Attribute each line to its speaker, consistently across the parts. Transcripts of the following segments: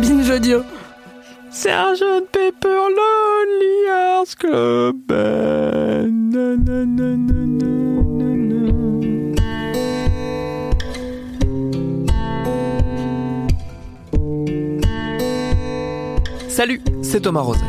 Speaker 1: Binge audio. Sergeant Pepper Lonely Hearts Club Band. Salut, c'est Thomas Rozek.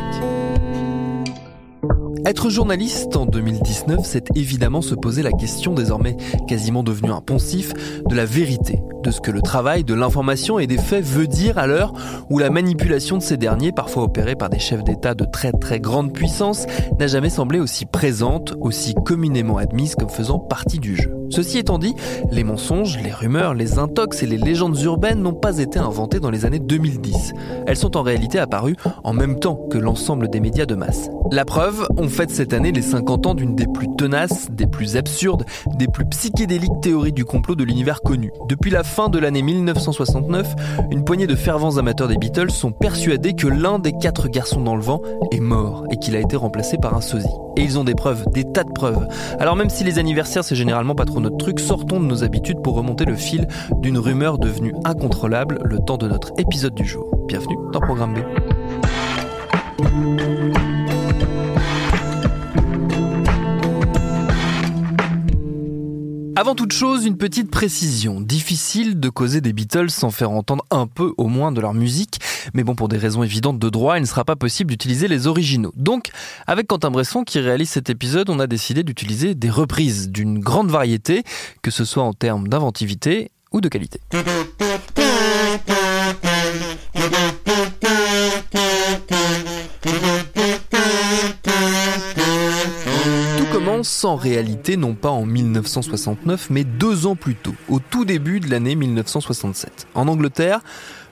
Speaker 1: Être journaliste en 2019, c'est évidemment se poser la question désormais quasiment devenue un poncif de la vérité, de ce que le travail de l'information et des faits veut dire à l'heure où la manipulation de ces derniers, parfois opérée par des chefs d'État de très très grande puissance, n'a jamais semblé aussi présente, aussi communément admise comme faisant partie du jeu. Ceci étant dit, les mensonges, les rumeurs, les intox et les légendes urbaines n'ont pas été inventés dans les années 2010. Elles sont en réalité apparues en même temps que l'ensemble des médias de masse. La preuve, on fête cette année les 50 ans d'une des plus tenaces, des plus absurdes, des plus psychédéliques théories du complot de l'univers connu. Fin de l'année 1969, une poignée de fervents amateurs des Beatles sont persuadés que l'un des quatre garçons dans le vent est mort et qu'il a été remplacé par un sosie. Et ils ont des preuves, des tas de preuves. Alors même si les anniversaires c'est généralement pas trop notre truc, sortons de nos habitudes pour remonter le fil d'une rumeur devenue incontrôlable le temps de notre épisode du jour. Bienvenue dans Programme B. Avant toute chose, une petite précision. Difficile de causer des Beatles sans faire entendre un peu au moins de leur musique, mais bon, pour des raisons évidentes de droit, il ne sera pas possible d'utiliser les originaux. Donc, avec Quentin Bresson qui réalise cet épisode, on a décidé d'utiliser des reprises d'une grande variété, que ce soit en termes d'inventivité ou de qualité. Sans réalité, non pas en 1969, mais deux ans plus tôt, au tout début de l'année 1967. En Angleterre,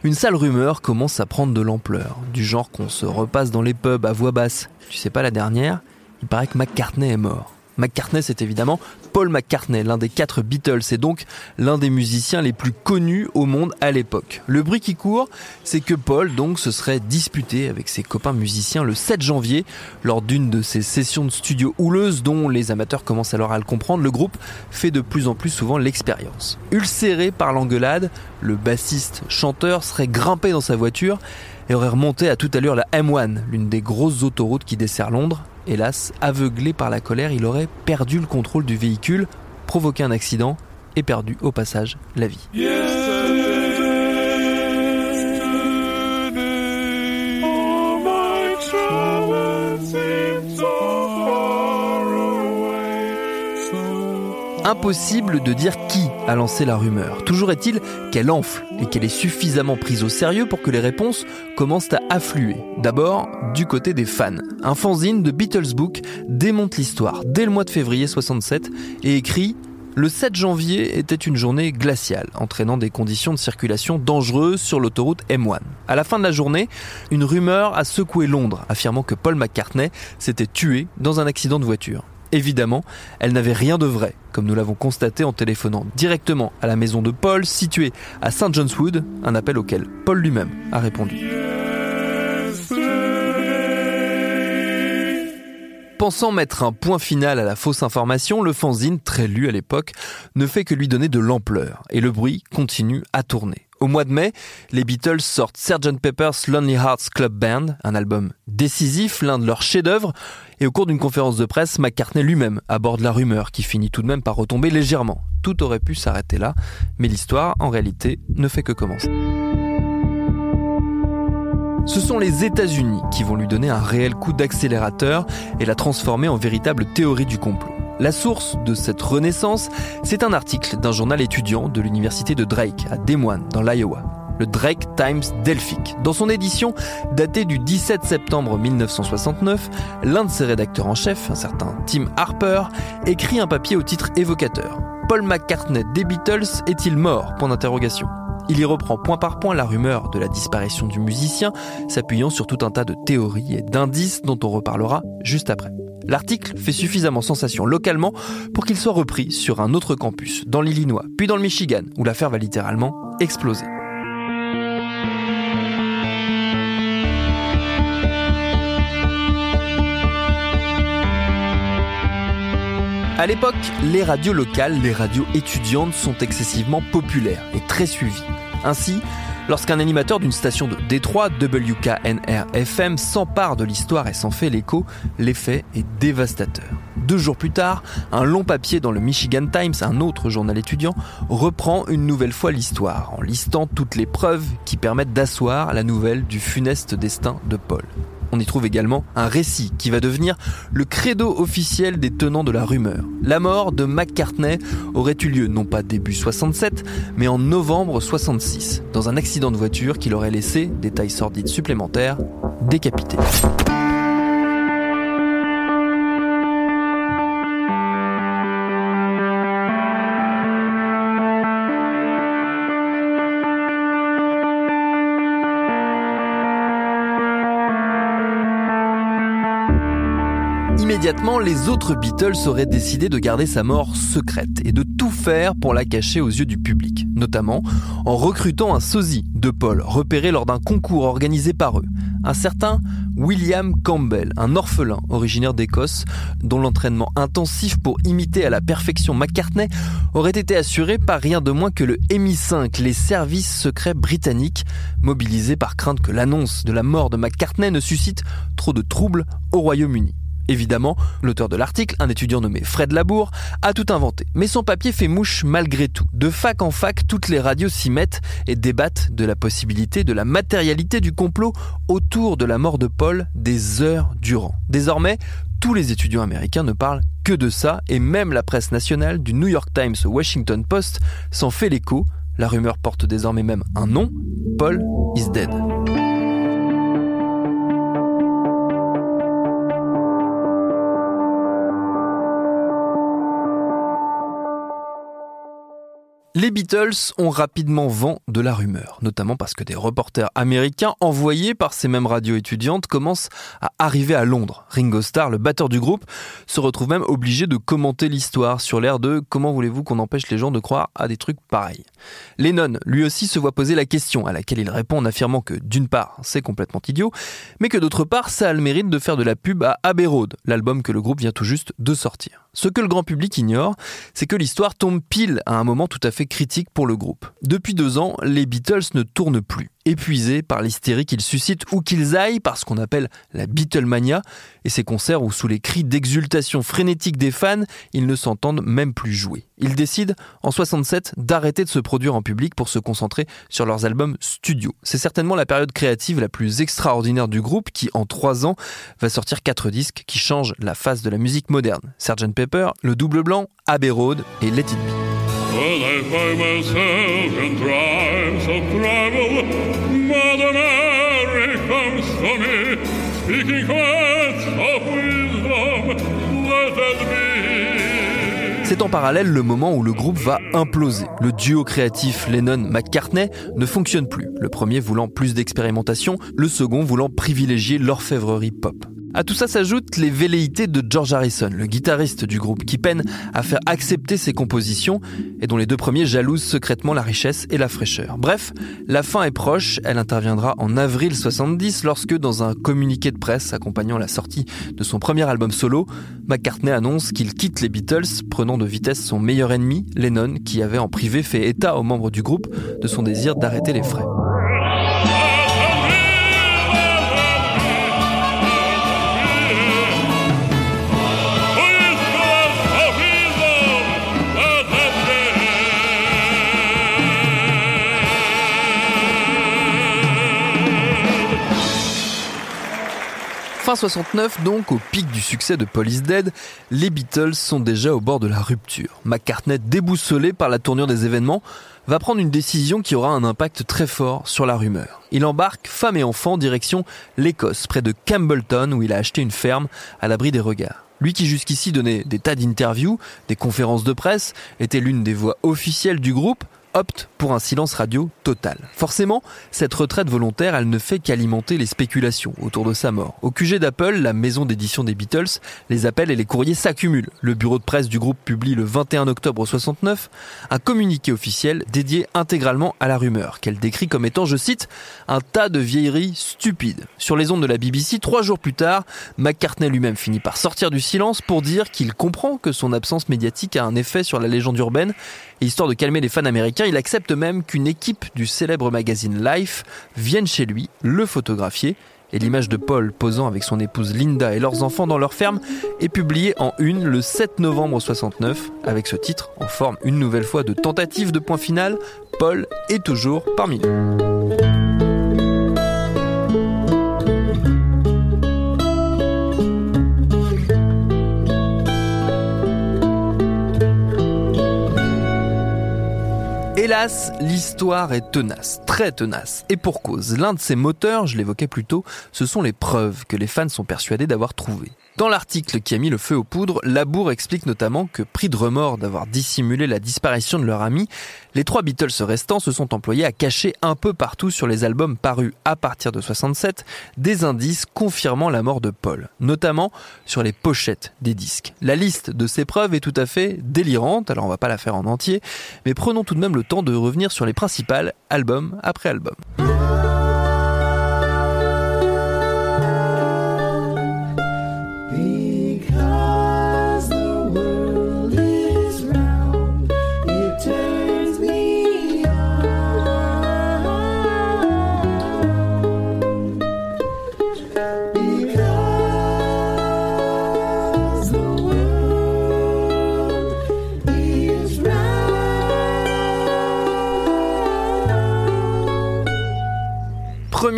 Speaker 1: une sale rumeur commence à prendre de l'ampleur, du genre qu'on se repasse dans les pubs à voix basse. Tu sais pas la dernière Il paraît que McCartney est mort. McCartney, c'est évidemment Paul McCartney, l'un des quatre Beatles, et donc l'un des musiciens les plus connus au monde à l'époque. Le bruit qui court, c'est que Paul donc se serait disputé avec ses copains musiciens le 7 janvier lors d'une de ces sessions de studio houleuses dont les amateurs commencent alors à le comprendre. Le groupe fait de plus en plus souvent l'expérience. Ulcéré par l'engueulade, le bassiste chanteur serait grimpé dans sa voiture et aurait remonté à toute allure la M1, l'une des grosses autoroutes qui dessert Londres. Hélas, aveuglé par la colère, il aurait perdu le contrôle du véhicule, provoqué un accident et perdu au passage la vie. Impossible de dire qui a la rumeur. Toujours est-il qu'elle enfle et qu'elle est suffisamment prise au sérieux pour que les réponses commencent à affluer. D'abord, du côté des fans. Un fanzine de Beatles Book démonte l'histoire dès le mois de février 67 et écrit le 7 janvier était une journée glaciale, entraînant des conditions de circulation dangereuses sur l'autoroute M1. À la fin de la journée, une rumeur a secoué Londres, affirmant que Paul McCartney s'était tué dans un accident de voiture. Évidemment, elle n'avait rien de vrai, comme nous l'avons constaté en téléphonant directement à la maison de Paul, située à St. John's Wood, un appel auquel Paul lui-même a répondu. Pensant mettre un point final à la fausse information, le fanzine, très lu à l'époque, ne fait que lui donner de l'ampleur, et le bruit continue à tourner. Au mois de mai, les Beatles sortent Sgt Pepper's Lonely Hearts Club Band, un album décisif, l'un de leurs chefs-d'œuvre, et au cours d'une conférence de presse, McCartney lui-même aborde la rumeur qui finit tout de même par retomber légèrement. Tout aurait pu s'arrêter là, mais l'histoire, en réalité, ne fait que commencer. Ce sont les États-Unis qui vont lui donner un réel coup d'accélérateur et la transformer en véritable théorie du complot. La source de cette renaissance, c'est un article d'un journal étudiant de l'université de Drake à Des Moines, dans l'Iowa le Drake Times Delphic. Dans son édition datée du 17 septembre 1969, l'un de ses rédacteurs en chef, un certain Tim Harper, écrit un papier au titre évocateur. Paul McCartney des Beatles est-il mort? Point d'interrogation. Il y reprend point par point la rumeur de la disparition du musicien, s'appuyant sur tout un tas de théories et d'indices dont on reparlera juste après. L'article fait suffisamment sensation localement pour qu'il soit repris sur un autre campus, dans l'Illinois, puis dans le Michigan, où l'affaire va littéralement exploser. À l'époque, les radios locales, les radios étudiantes sont excessivement populaires et très suivies. Ainsi, lorsqu'un animateur d'une station de Détroit, WKNR-FM, s'empare de l'histoire et s'en fait l'écho, l'effet est dévastateur. Deux jours plus tard, un long papier dans le Michigan Times, un autre journal étudiant, reprend une nouvelle fois l'histoire en listant toutes les preuves qui permettent d'asseoir la nouvelle du funeste destin de Paul. On y trouve également un récit qui va devenir le credo officiel des tenants de la rumeur. La mort de McCartney aurait eu lieu non pas début 67, mais en novembre 66, dans un accident de voiture qui l'aurait laissé, détails sordides supplémentaires, décapité. Immédiatement, les autres Beatles auraient décidé de garder sa mort secrète et de tout faire pour la cacher aux yeux du public, notamment en recrutant un sosie de Paul repéré lors d'un concours organisé par eux, un certain William Campbell, un orphelin originaire d'Écosse, dont l'entraînement intensif pour imiter à la perfection McCartney aurait été assuré par rien de moins que le MI5, les services secrets britanniques, mobilisés par crainte que l'annonce de la mort de McCartney ne suscite trop de troubles au Royaume-Uni. Évidemment, l'auteur de l'article, un étudiant nommé Fred Labour, a tout inventé. Mais son papier fait mouche malgré tout. De fac en fac, toutes les radios s'y mettent et débattent de la possibilité, de la matérialité du complot autour de la mort de Paul des heures durant. Désormais, tous les étudiants américains ne parlent que de ça et même la presse nationale du New York Times Washington Post s'en fait l'écho. La rumeur porte désormais même un nom, Paul is dead. Les Beatles ont rapidement vent de la rumeur, notamment parce que des reporters américains envoyés par ces mêmes radios étudiantes commencent à arriver à Londres. Ringo Starr, le batteur du groupe, se retrouve même obligé de commenter l'histoire sur l'air de comment voulez-vous qu'on empêche les gens de croire à des trucs pareils. Lennon, lui aussi, se voit poser la question, à laquelle il répond en affirmant que d'une part, c'est complètement idiot, mais que d'autre part, ça a le mérite de faire de la pub à Abbey Road, l'album que le groupe vient tout juste de sortir. Ce que le grand public ignore, c'est que l'histoire tombe pile à un moment tout à fait critique pour le groupe. Depuis deux ans, les Beatles ne tournent plus épuisés par l'hystérie qu'ils suscitent où qu'ils aillent par ce qu'on appelle la Beatlemania et ces concerts où sous les cris d'exultation frénétique des fans, ils ne s'entendent même plus jouer. Ils décident en 67 d'arrêter de se produire en public pour se concentrer sur leurs albums studio. C'est certainement la période créative la plus extraordinaire du groupe qui en trois ans va sortir quatre disques qui changent la face de la musique moderne. Sgt Pepper, Le Double Blanc, Abbey Road et Let It Be. C'est en parallèle le moment où le groupe va imploser. Le duo créatif Lennon-McCartney ne fonctionne plus, le premier voulant plus d'expérimentation, le second voulant privilégier l'orfèvrerie pop. À tout ça s'ajoutent les velléités de George Harrison, le guitariste du groupe, qui peine à faire accepter ses compositions et dont les deux premiers jalousent secrètement la richesse et la fraîcheur. Bref, la fin est proche, elle interviendra en avril 70 lorsque, dans un communiqué de presse accompagnant la sortie de son premier album solo, McCartney annonce qu'il quitte les Beatles, prenant de vitesse son meilleur ennemi, Lennon, qui avait en privé fait état aux membres du groupe de son désir d'arrêter les frais. Fin 69 donc, au pic du succès de Police Dead, les Beatles sont déjà au bord de la rupture. McCartney, déboussolé par la tournure des événements, va prendre une décision qui aura un impact très fort sur la rumeur. Il embarque femme et enfants direction l'Écosse, près de Campbellton, où il a acheté une ferme à l'abri des regards. Lui qui jusqu'ici donnait des tas d'interviews, des conférences de presse, était l'une des voix officielles du groupe, opte pour un silence radio total. Forcément, cette retraite volontaire, elle ne fait qu'alimenter les spéculations autour de sa mort. Au QG d'Apple, la maison d'édition des Beatles, les appels et les courriers s'accumulent. Le bureau de presse du groupe publie le 21 octobre 69 un communiqué officiel dédié intégralement à la rumeur, qu'elle décrit comme étant, je cite, un tas de vieilleries stupides. Sur les ondes de la BBC, trois jours plus tard, McCartney lui-même finit par sortir du silence pour dire qu'il comprend que son absence médiatique a un effet sur la légende urbaine et histoire de calmer les fans américains, il accepte même qu'une équipe du célèbre magazine Life vienne chez lui le photographier. Et l'image de Paul posant avec son épouse Linda et leurs enfants dans leur ferme est publiée en une le 7 novembre 69 avec ce titre en forme une nouvelle fois de tentative de point final. Paul est toujours parmi nous. Hélas, l'histoire est tenace, très tenace, et pour cause. L'un de ses moteurs, je l'évoquais plus tôt, ce sont les preuves que les fans sont persuadés d'avoir trouvées. Dans l'article qui a mis le feu aux poudres, Labour explique notamment que, pris de remords d'avoir dissimulé la disparition de leur ami, les trois Beatles restants se sont employés à cacher un peu partout sur les albums parus à partir de 67 des indices confirmant la mort de Paul, notamment sur les pochettes des disques. La liste de ces preuves est tout à fait délirante, alors on va pas la faire en entier, mais prenons tout de même le temps de revenir sur les principales, album après album.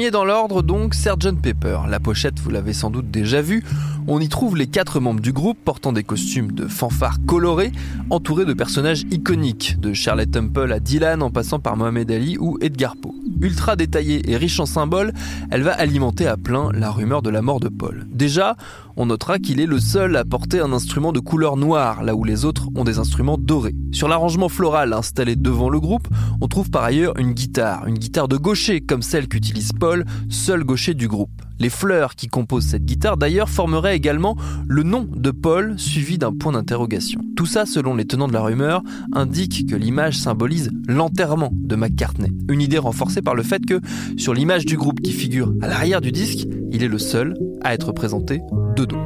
Speaker 1: Premier dans l'ordre donc, Sgt Pepper. La pochette, vous l'avez sans doute déjà vue. On y trouve les quatre membres du groupe portant des costumes de fanfare colorés, entourés de personnages iconiques, de Charlotte Temple à Dylan en passant par Mohamed Ali ou Edgar Poe. Ultra détaillée et riche en symboles, elle va alimenter à plein la rumeur de la mort de Paul. Déjà, on notera qu'il est le seul à porter un instrument de couleur noire, là où les autres ont des instruments dorés. Sur l'arrangement floral installé devant le groupe, on trouve par ailleurs une guitare, une guitare de gaucher comme celle qu'utilise Paul, seul gaucher du groupe. Les fleurs qui composent cette guitare d'ailleurs formeraient également le nom de Paul suivi d'un point d'interrogation. Tout ça, selon les tenants de la rumeur, indique que l'image symbolise l'enterrement de McCartney. Une idée renforcée par le fait que sur l'image du groupe qui figure à l'arrière du disque, il est le seul à être présenté de dos.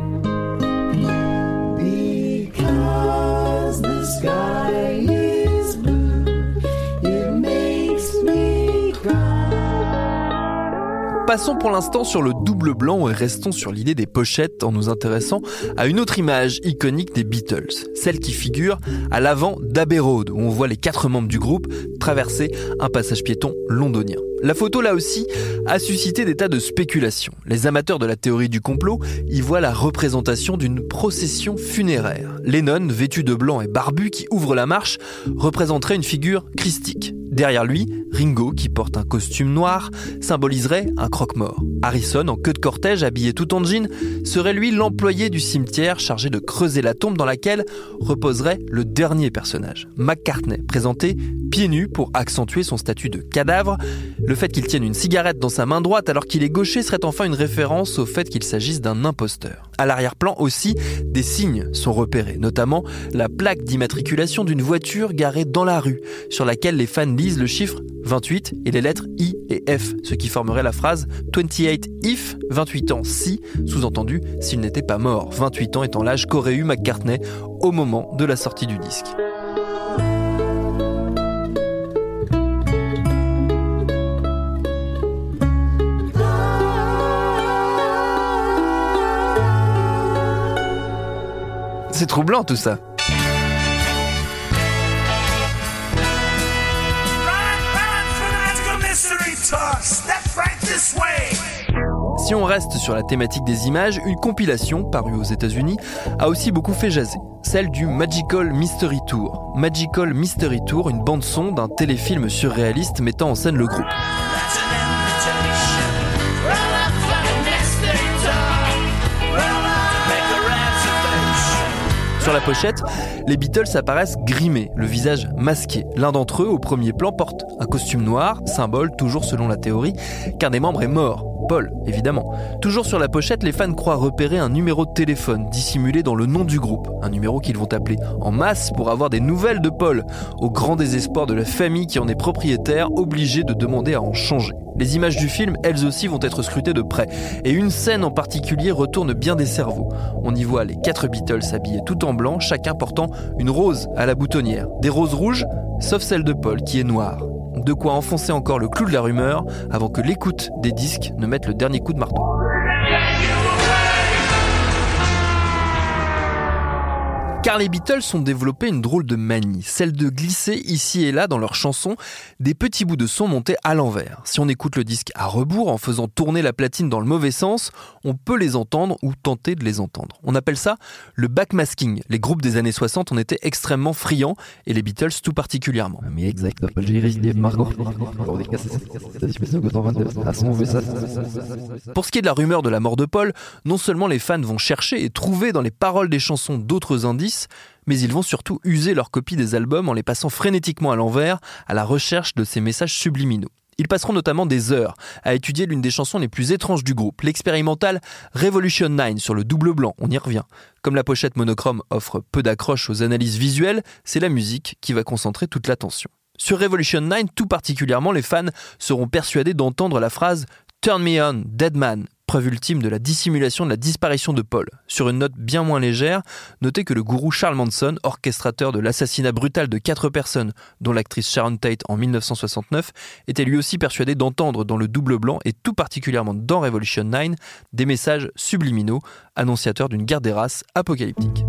Speaker 1: Passons pour l'instant sur le double blanc et restons sur l'idée des pochettes en nous intéressant à une autre image iconique des Beatles, celle qui figure à l'avant d'Abbey Road, où on voit les quatre membres du groupe traverser un passage piéton londonien. La photo, là aussi, a suscité des tas de spéculations. Les amateurs de la théorie du complot y voient la représentation d'une procession funéraire. Lennon, vêtu de blanc et barbu, qui ouvre la marche, représenterait une figure christique. Derrière lui, Ringo, qui porte un costume noir, symboliserait un croque-mort. Harrison, en queue de cortège, habillé tout en jean, serait lui l'employé du cimetière chargé de creuser la tombe dans laquelle reposerait le dernier personnage. McCartney, présenté pieds nus pour accentuer son statut de cadavre. Le fait qu'il tienne une cigarette dans sa main droite alors qu'il est gaucher serait enfin une référence au fait qu'il s'agisse d'un imposteur. À l'arrière-plan aussi, des signes sont repérés, notamment la plaque d'immatriculation d'une voiture garée dans la rue, sur laquelle les fans le chiffre 28 et les lettres I et F, ce qui formerait la phrase 28 if, 28 ans si, sous-entendu s'il n'était pas mort, 28 ans étant l'âge qu'aurait eu McCartney au moment de la sortie du disque. C'est troublant tout ça. Si on reste sur la thématique des images, une compilation parue aux États-Unis a aussi beaucoup fait jaser, celle du Magical Mystery Tour. Magical Mystery Tour, une bande son d'un téléfilm surréaliste mettant en scène le groupe. Sur la pochette, les Beatles apparaissent grimés, le visage masqué. L'un d'entre eux, au premier plan, porte un costume noir, symbole, toujours selon la théorie, qu'un des membres est mort. Paul, évidemment. Toujours sur la pochette, les fans croient repérer un numéro de téléphone dissimulé dans le nom du groupe, un numéro qu'ils vont appeler en masse pour avoir des nouvelles de Paul, au grand désespoir de la famille qui en est propriétaire, obligée de demander à en changer. Les images du film, elles aussi, vont être scrutées de près, et une scène en particulier retourne bien des cerveaux. On y voit les quatre Beatles habillés tout en blanc, chacun portant une rose à la boutonnière. Des roses rouges, sauf celle de Paul qui est noire. De quoi enfoncer encore le clou de la rumeur avant que l'écoute des disques ne mette le dernier coup de marteau. Car les Beatles ont développé une drôle de manie, celle de glisser ici et là dans leurs chansons des petits bouts de son montés à l'envers. Si on écoute le disque à rebours en faisant tourner la platine dans le mauvais sens, on peut les entendre ou tenter de les entendre. On appelle ça le backmasking. Les groupes des années 60 en étaient extrêmement friands et les Beatles tout particulièrement. Pour ce qui est de la rumeur de la mort de Paul, non seulement les fans vont chercher et trouver dans les paroles des chansons d'autres indices, mais ils vont surtout user leur copie des albums en les passant frénétiquement à l'envers, à la recherche de ces messages subliminaux. Ils passeront notamment des heures à étudier l'une des chansons les plus étranges du groupe, l'expérimental Revolution 9 sur le double blanc, on y revient. Comme la pochette monochrome offre peu d'accroche aux analyses visuelles, c'est la musique qui va concentrer toute l'attention. Sur Revolution 9, tout particulièrement, les fans seront persuadés d'entendre la phrase Turn me on, dead man, preuve ultime de la dissimulation de la disparition de Paul. Sur une note bien moins légère, notez que le gourou Charles Manson, orchestrateur de l'assassinat brutal de quatre personnes, dont l'actrice Sharon Tate en 1969, était lui aussi persuadé d'entendre dans le double blanc et tout particulièrement dans Revolution 9 des messages subliminaux annonciateurs d'une guerre des races apocalyptique.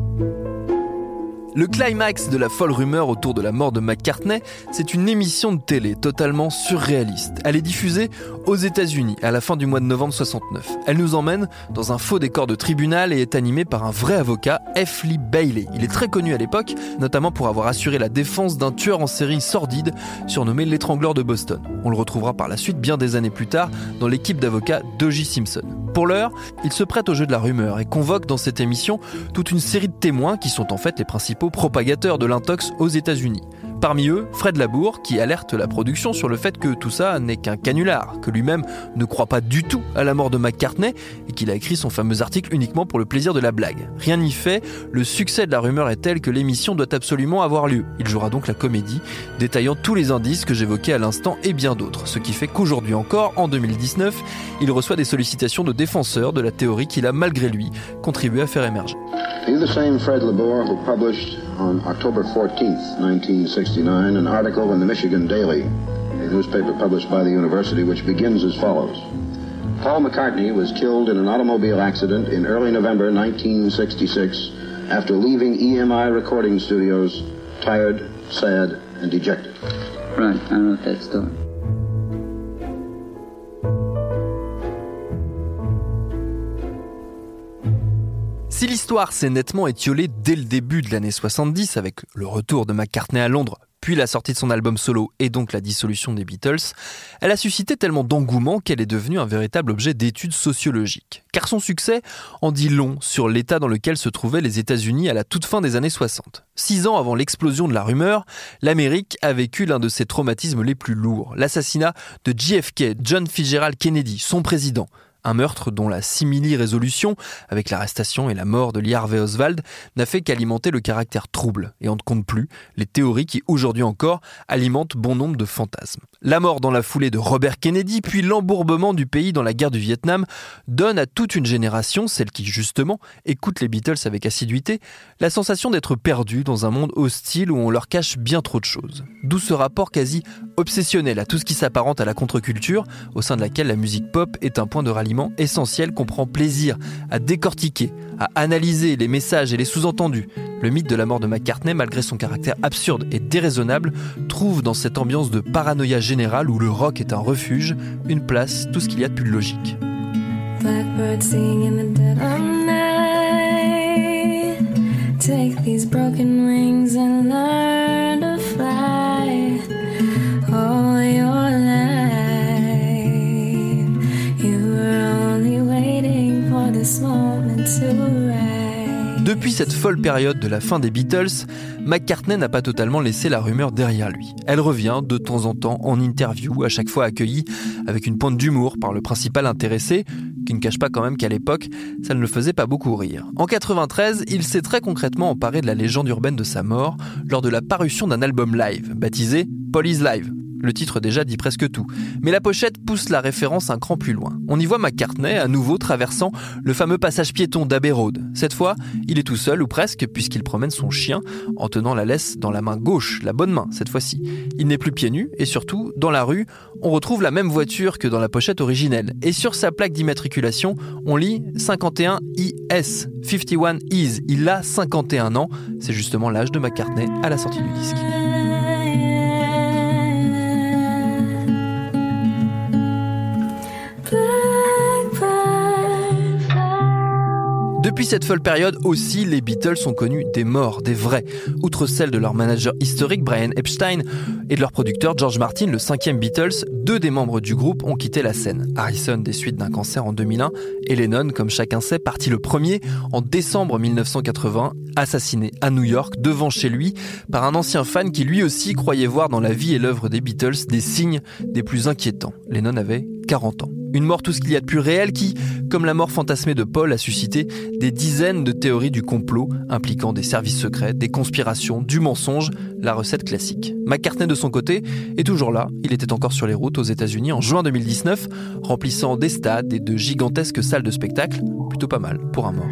Speaker 1: Le climax de la folle rumeur autour de la mort de McCartney, c'est une émission de télé totalement surréaliste. Elle est diffusée aux États-Unis à la fin du mois de novembre 69. Elle nous emmène dans un faux décor de tribunal et est animée par un vrai avocat, F. Lee Bailey. Il est très connu à l'époque, notamment pour avoir assuré la défense d'un tueur en série sordide surnommé l'étrangleur de Boston. On le retrouvera par la suite bien des années plus tard dans l'équipe d'avocats d'O.J. Simpson. Pour l'heure, il se prête au jeu de la rumeur et convoque dans cette émission toute une série de témoins qui sont en fait les principaux propagateurs de l'intox aux États-Unis. Parmi eux, Fred Labour, qui alerte la production sur le fait que tout ça n'est qu'un canular, que lui-même ne croit pas du tout à la mort de McCartney et qu'il a écrit son fameux article uniquement pour le plaisir de la blague. Rien n'y fait, le succès de la rumeur est tel que l'émission doit absolument avoir lieu. Il jouera donc la comédie, détaillant tous les indices que j'évoquais à l'instant et bien d'autres, ce qui fait qu'aujourd'hui encore, en 2019, il reçoit des sollicitations de défenseurs de la théorie qu'il a malgré lui contribué à faire émerger.
Speaker 2: On October 14, 1969, an article in the Michigan Daily, a newspaper published by the university, which begins as follows. Paul McCartney was killed in an automobile accident in early November 1966 after leaving EMI recording studios tired, sad, and dejected.
Speaker 3: Right, I wrote that story.
Speaker 1: Si l'histoire s'est nettement étiolée dès le début de l'année 70 avec le retour de McCartney à Londres, puis la sortie de son album solo et donc la dissolution des Beatles, elle a suscité tellement d'engouement qu'elle est devenue un véritable objet d'étude sociologique. Car son succès en dit long sur l'état dans lequel se trouvaient les États-Unis à la toute fin des années 60. Six ans avant l'explosion de la rumeur, l'Amérique a vécu l'un de ses traumatismes les plus lourds, l'assassinat de JFK, John Fitzgerald Kennedy, son président, un meurtre dont la simili-résolution, avec l'arrestation et la mort de Lee Harvey Oswald, n'a fait qu'alimenter le caractère trouble, et on ne compte plus les théories qui, aujourd'hui encore, alimentent bon nombre de fantasmes. La mort dans la foulée de Robert Kennedy, puis l'embourbement du pays dans la guerre du Vietnam, donne à toute une génération, celle qui justement écoute les Beatles avec assiduité, la sensation d'être perdu dans un monde hostile où on leur cache bien trop de choses. D'où ce rapport quasi obsessionnel à tout ce qui s'apparente à la contre-culture, au sein de laquelle la musique pop est un point de ralliement essentiel qu'on prend plaisir à décortiquer, à analyser les messages et les sous-entendus. Le mythe de la mort de McCartney, malgré son caractère absurde et déraisonnable, trouve dans cette ambiance de paranoïa générale où le rock est un refuge, une place, tout ce qu'il y a de plus logique.
Speaker 4: But birds sing in the dead of night. Take these broken wings and learn to fly. All your life, you were only waiting for this moment to rise.
Speaker 1: Depuis cette folle période de la fin des Beatles, McCartney n'a pas totalement laissé la rumeur derrière lui. Elle revient de temps en temps en interview, à chaque fois accueillie avec une pointe d'humour par le principal intéressé, qui ne cache pas quand même qu'à l'époque, ça ne le faisait pas beaucoup rire. En 93, il s'est très concrètement emparé de la légende urbaine de sa mort lors de la parution d'un album live, baptisé Police Live. Le titre déjà dit presque tout. Mais la pochette pousse la référence un cran plus loin. On y voit McCartney à nouveau traversant le fameux passage piéton d'Abbey Road. Cette fois, il est tout seul ou presque puisqu'il promène son chien en tenant la laisse dans la main gauche, la bonne main cette fois-ci. Il n'est plus pieds nus et surtout, dans la rue, on retrouve la même voiture que dans la pochette originelle. Et sur sa plaque d'immatriculation, on lit 51 IS, 51 Is. Il a 51 ans. C'est justement l'âge de McCartney à la sortie du disque. Depuis cette folle période aussi, les Beatles ont connu des morts, des vrais. Outre celle de leur manager historique Brian Epstein et de leur producteur George Martin, le cinquième Beatles, deux des membres du groupe ont quitté la scène. Harrison des suites d'un cancer en 2001 et Lennon, comme chacun sait, parti le premier en décembre 1980, assassiné à New York devant chez lui par un ancien fan qui lui aussi croyait voir dans la vie et l'œuvre des Beatles des signes des plus inquiétants. Lennon avait 40 ans. Une mort tout ce qu'il y a de plus réel qui, comme la mort fantasmée de Paul, a suscité des dizaines de théories du complot impliquant des services secrets, des conspirations, du mensonge, la recette classique. McCartney de son côté est toujours là, il était encore sur les routes aux États-Unis en juin 2019, remplissant des stades et de gigantesques salles de spectacle, plutôt pas mal pour un mort.